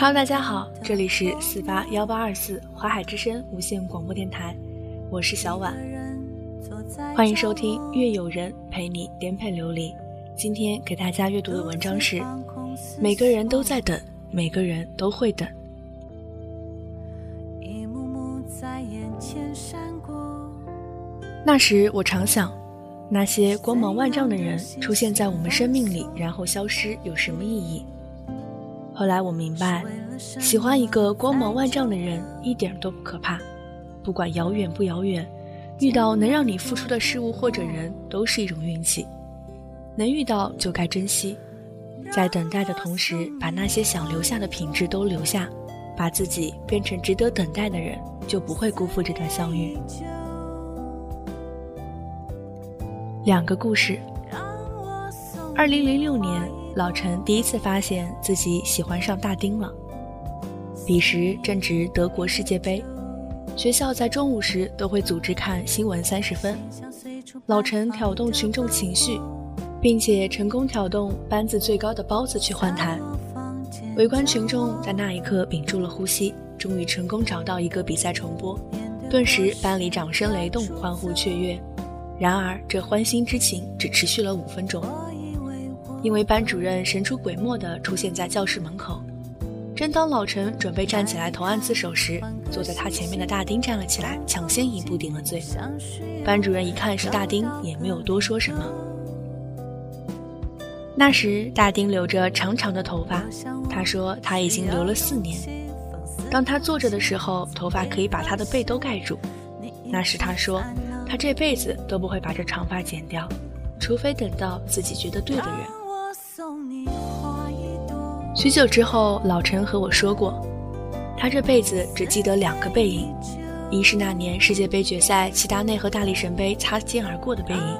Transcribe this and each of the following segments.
Hello，大家好，这里是四八幺八二四华海之声无线广播电台，我是小婉，欢迎收听《月有人陪你颠沛流离》。今天给大家阅读的文章是：每个人都在等，每个人都会等。那时我常想，那些光芒万丈的人出现在我们生命里，然后消失，有什么意义？后来我明白，喜欢一个光芒万丈的人一点都不可怕，不管遥远不遥远，遇到能让你付出的事物或者人都是一种运气，能遇到就该珍惜，在等待的同时，把那些想留下的品质都留下，把自己变成值得等待的人，就不会辜负这段相遇。两个故事。二零零六年。老陈第一次发现自己喜欢上大丁了。彼时正值德国世界杯，学校在中午时都会组织看新闻三十分。老陈挑动群众情绪，并且成功挑动班子最高的包子去换台。围观群众在那一刻屏住了呼吸，终于成功找到一个比赛重播。顿时班里掌声雷动，欢呼雀跃。然而这欢欣之情只持续了五分钟。因为班主任神出鬼没地出现在教室门口，正当老陈准备站起来投案自首时，坐在他前面的大丁站了起来，抢先一步顶了罪。班主任一看是大丁，也没有多说什么。那时大丁留着长长的头发，他说他已经留了四年。当他坐着的时候，头发可以把他的背都盖住。那时他说，他这辈子都不会把这长发剪掉，除非等到自己觉得对的人。许久之后，老陈和我说过，他这辈子只记得两个背影，一是那年世界杯决赛齐达内和大力神杯擦肩而过的背影，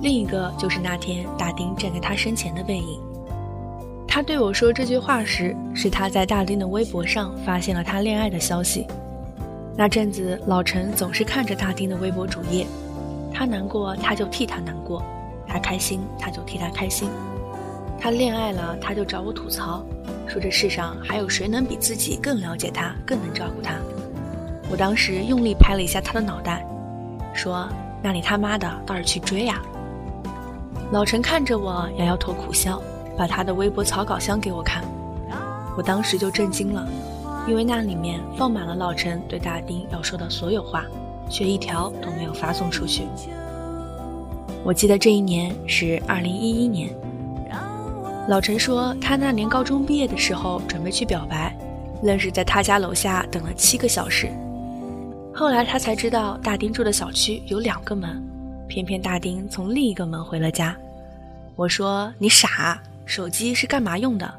另一个就是那天大丁站在他身前的背影。他对我说这句话时，是他在大丁的微博上发现了他恋爱的消息。那阵子，老陈总是看着大丁的微博主页，他难过他就替他难过，他开心他就替他开心。他恋爱了，他就找我吐槽，说这世上还有谁能比自己更了解他，更能照顾他。我当时用力拍了一下他的脑袋，说：“那你他妈的倒是去追呀！”老陈看着我，摇摇头苦笑，把他的微博草稿箱给我看。我当时就震惊了，因为那里面放满了老陈对大丁要说的所有话，却一条都没有发送出去。我记得这一年是二零一一年。老陈说，他那年高中毕业的时候准备去表白，愣是在他家楼下等了七个小时。后来他才知道，大丁住的小区有两个门，偏偏大丁从另一个门回了家。我说：“你傻，手机是干嘛用的？”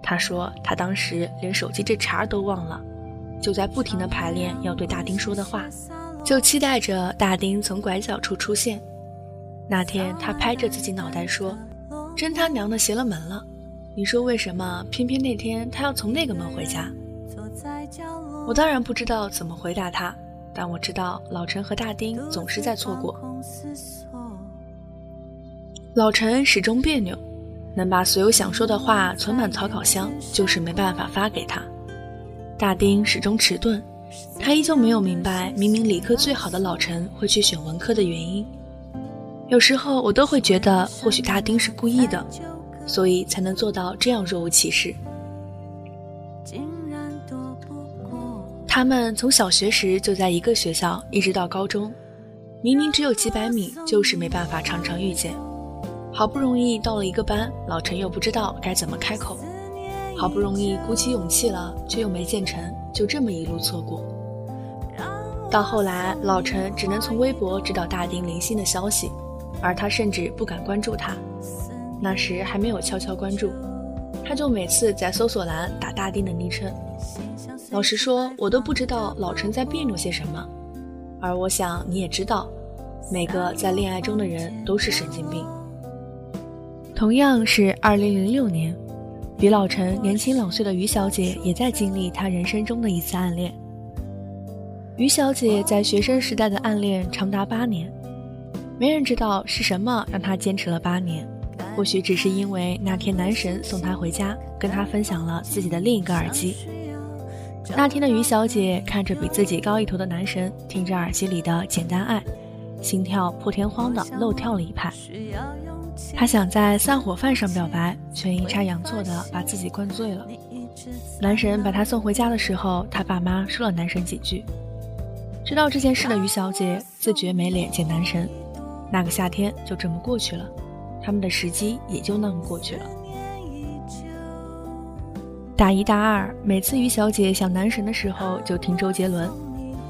他说：“他当时连手机这茬都忘了，就在不停的排练要对大丁说的话，就期待着大丁从拐角处出现。那天他拍着自己脑袋说。”真他娘的邪了门了！你说为什么偏偏那天他要从那个门回家？我当然不知道怎么回答他，但我知道老陈和大丁总是在错过。老陈始终别扭，能把所有想说的话存满草稿箱，就是没办法发给他。大丁始终迟钝，他依旧没有明白明明理科最好的老陈会去选文科的原因。有时候我都会觉得，或许大丁是故意的，所以才能做到这样若无其事。他们从小学时就在一个学校，一直到高中，明明只有几百米，就是没办法常常遇见。好不容易到了一个班，老陈又不知道该怎么开口。好不容易鼓起勇气了，却又没见成，就这么一路错过。到后来，老陈只能从微博知道大丁零星的消息。而他甚至不敢关注他，那时还没有悄悄关注，他就每次在搜索栏打大丁的昵称。老实说，我都不知道老陈在别扭些什么。而我想你也知道，每个在恋爱中的人都是神经病。同样是二零零六年，比老陈年轻两岁的于小姐也在经历她人生中的一次暗恋。于小姐在学生时代的暗恋长达八年。没人知道是什么让他坚持了八年，或许只是因为那天男神送他回家，跟他分享了自己的另一个耳机。那天的于小姐看着比自己高一头的男神，听着耳机里的《简单爱》，心跳破天荒的漏跳了一拍。她想在散伙饭上表白，却阴差阳错的把自己灌醉了。男神把她送回家的时候，他爸妈说了男神几句。知道这件事的于小姐自觉没脸见男神。那个夏天就这么过去了，他们的时机也就那么过去了。大一、大二，每次于小姐想男神的时候，就听周杰伦，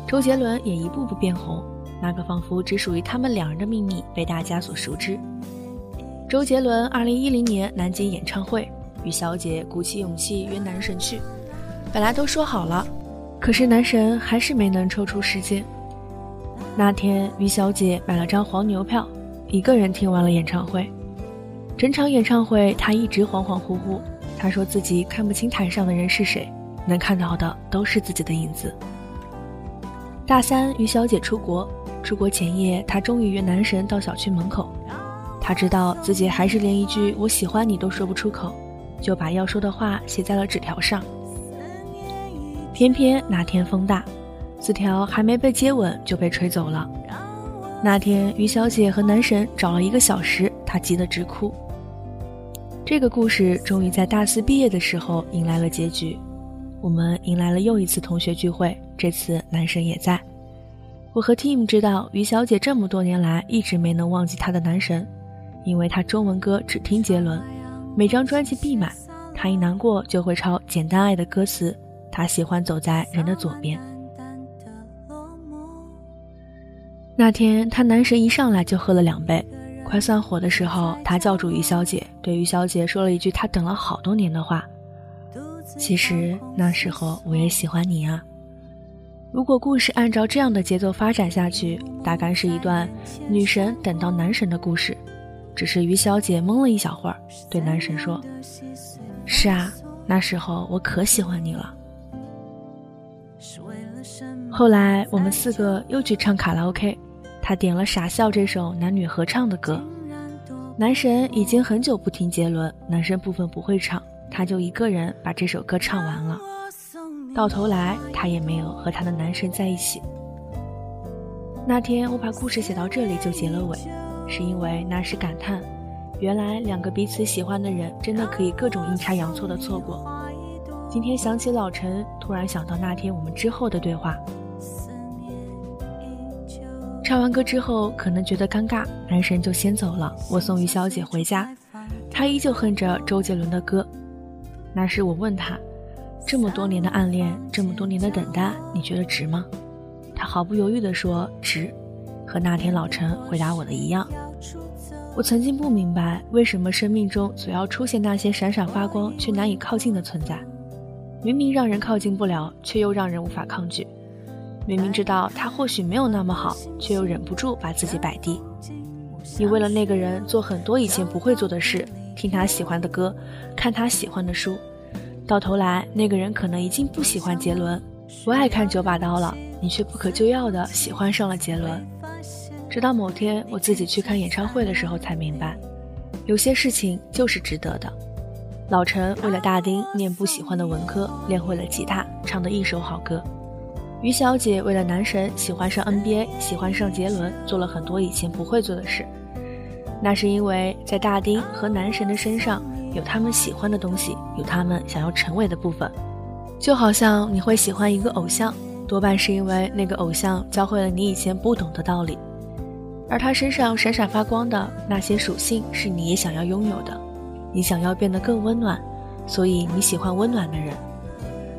周杰伦也一步步变红。那个仿佛只属于他们两人的秘密被大家所熟知。周杰伦二零一零年南京演唱会，于小姐鼓起勇气约男神去，本来都说好了，可是男神还是没能抽出时间。那天，于小姐买了张黄牛票，一个人听完了演唱会。整场演唱会，她一直恍恍惚惚。她说自己看不清台上的人是谁，能看到的都是自己的影子。大三，于小姐出国，出国前夜，她终于约男神到小区门口。她知道自己还是连一句“我喜欢你”都说不出口，就把要说的话写在了纸条上。偏偏那天风大。字条还没被接吻就被吹走了。那天，于小姐和男神找了一个小时，她急得直哭。这个故事终于在大四毕业的时候迎来了结局。我们迎来了又一次同学聚会，这次男神也在。我和 Tim 知道，于小姐这么多年来一直没能忘记她的男神，因为她中文歌只听杰伦，每张专辑必买。她一难过就会抄《简单爱》的歌词，她喜欢走在人的左边。那天，他男神一上来就喝了两杯，快散伙的时候，他叫住于小姐，对于小姐说了一句他等了好多年的话：“其实那时候我也喜欢你啊。”如果故事按照这样的节奏发展下去，大概是一段女神等到男神的故事。只是于小姐懵了一小会儿，对男神说：“是啊，那时候我可喜欢你了。”后来我们四个又去唱卡拉 OK。他点了《傻笑》这首男女合唱的歌，男神已经很久不听杰伦，男生部分不会唱，他就一个人把这首歌唱完了。到头来，他也没有和他的男神在一起。那天我把故事写到这里就结了尾，是因为那时感叹，原来两个彼此喜欢的人真的可以各种阴差阳错的错过。今天想起老陈，突然想到那天我们之后的对话。唱完歌之后，可能觉得尴尬，男神就先走了。我送于小姐回家，她依旧哼着周杰伦的歌。那时我问她，这么多年的暗恋，这么多年的等待，你觉得值吗？她毫不犹豫地说值，和那天老陈回答我的一样。我曾经不明白，为什么生命中总要出现那些闪闪发光却难以靠近的存在，明明让人靠近不了，却又让人无法抗拒。明明知道他或许没有那么好，却又忍不住把自己摆低。你为了那个人做很多以前不会做的事，听他喜欢的歌，看他喜欢的书，到头来那个人可能已经不喜欢杰伦，不爱看九把刀了，你却不可救药的喜欢上了杰伦。直到某天我自己去看演唱会的时候才明白，有些事情就是值得的。老陈为了大丁念不喜欢的文科，练会了吉他，唱的一手好歌。于小姐为了男神喜欢上 NBA，喜欢上杰伦，做了很多以前不会做的事。那是因为在大丁和男神的身上有他们喜欢的东西，有他们想要成为的部分。就好像你会喜欢一个偶像，多半是因为那个偶像教会了你以前不懂的道理，而他身上闪闪发光的那些属性是你也想要拥有的。你想要变得更温暖，所以你喜欢温暖的人。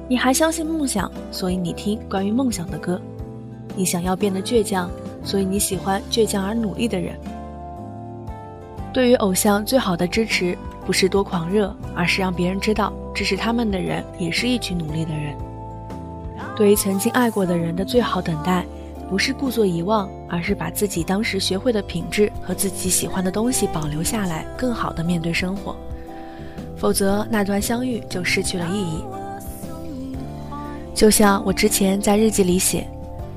你还相信梦想，所以你听关于梦想的歌。你想要变得倔强，所以你喜欢倔强而努力的人。对于偶像最好的支持，不是多狂热，而是让别人知道支持他们的人也是一群努力的人。对于曾经爱过的人的最好等待，不是故作遗忘，而是把自己当时学会的品质和自己喜欢的东西保留下来，更好的面对生活。否则，那段相遇就失去了意义。就像我之前在日记里写，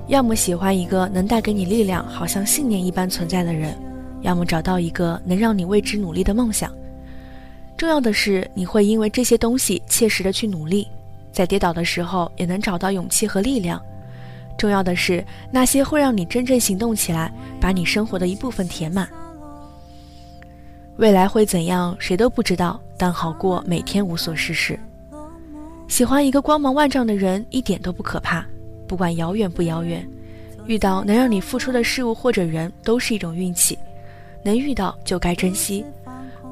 要么喜欢一个能带给你力量，好像信念一般存在的人，要么找到一个能让你为之努力的梦想。重要的是，你会因为这些东西切实的去努力，在跌倒的时候也能找到勇气和力量。重要的是，那些会让你真正行动起来，把你生活的一部分填满。未来会怎样，谁都不知道，但好过每天无所事事。喜欢一个光芒万丈的人，一点都不可怕。不管遥远不遥远，遇到能让你付出的事物或者人都是一种运气，能遇到就该珍惜。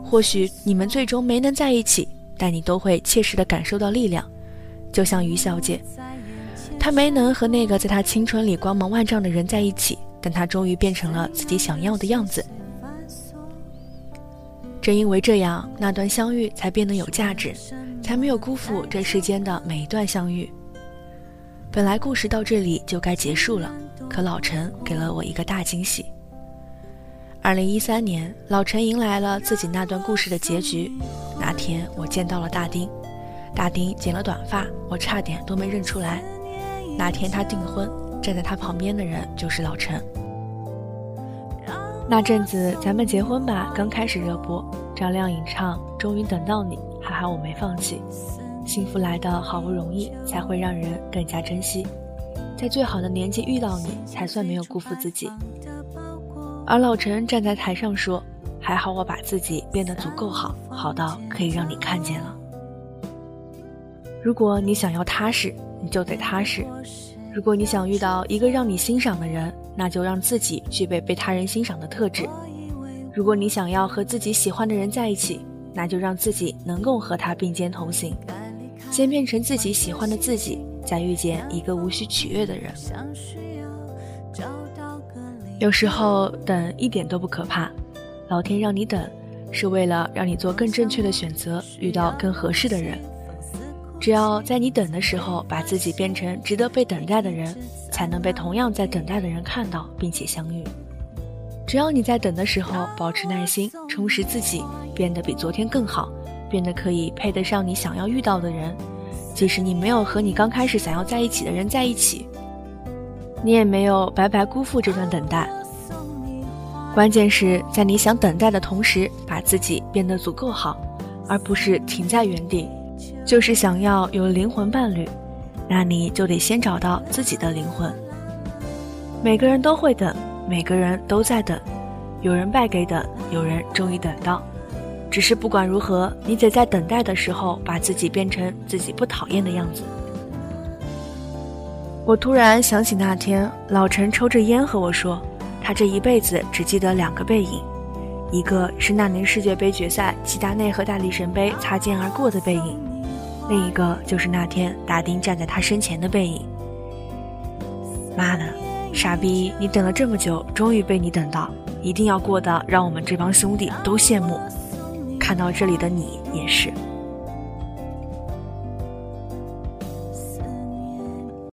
或许你们最终没能在一起，但你都会切实的感受到力量。就像于小姐，她没能和那个在她青春里光芒万丈的人在一起，但她终于变成了自己想要的样子。正因为这样，那段相遇才变得有价值，才没有辜负这世间的每一段相遇。本来故事到这里就该结束了，可老陈给了我一个大惊喜。二零一三年，老陈迎来了自己那段故事的结局。那天我见到了大丁，大丁剪了短发，我差点都没认出来。那天他订婚，站在他旁边的人就是老陈。那阵子《咱们结婚吧》刚开始热播，张靓颖唱《终于等到你》，还好我没放弃。幸福来的好不容易，才会让人更加珍惜。在最好的年纪遇到你，才算没有辜负自己。而老陈站在台上说：“还好我把自己变得足够好，好到可以让你看见了。如果你想要踏实，你就得踏实；如果你想遇到一个让你欣赏的人，那就让自己具备被他人欣赏的特质；如果你想要和自己喜欢的人在一起，那就让自己能够和他并肩同行。”先变成自己喜欢的自己，再遇见一个无需取悦的人。有时候等一点都不可怕，老天让你等，是为了让你做更正确的选择，遇到更合适的人。只要在你等的时候，把自己变成值得被等待的人，才能被同样在等待的人看到，并且相遇。只要你在等的时候保持耐心，充实自己，变得比昨天更好。变得可以配得上你想要遇到的人，即使你没有和你刚开始想要在一起的人在一起，你也没有白白辜负这段等待。关键是在你想等待的同时，把自己变得足够好，而不是停在原地。就是想要有灵魂伴侣，那你就得先找到自己的灵魂。每个人都会等，每个人都在等，有人败给等，有人终于等到。只是不管如何，你得在等待的时候把自己变成自己不讨厌的样子。我突然想起那天老陈抽着烟和我说，他这一辈子只记得两个背影，一个是那年世界杯决赛齐达内和大力神杯擦肩而过的背影，另一个就是那天大丁站在他身前的背影。妈的，傻逼！你等了这么久，终于被你等到，一定要过得让我们这帮兄弟都羡慕。看到这里的你也是。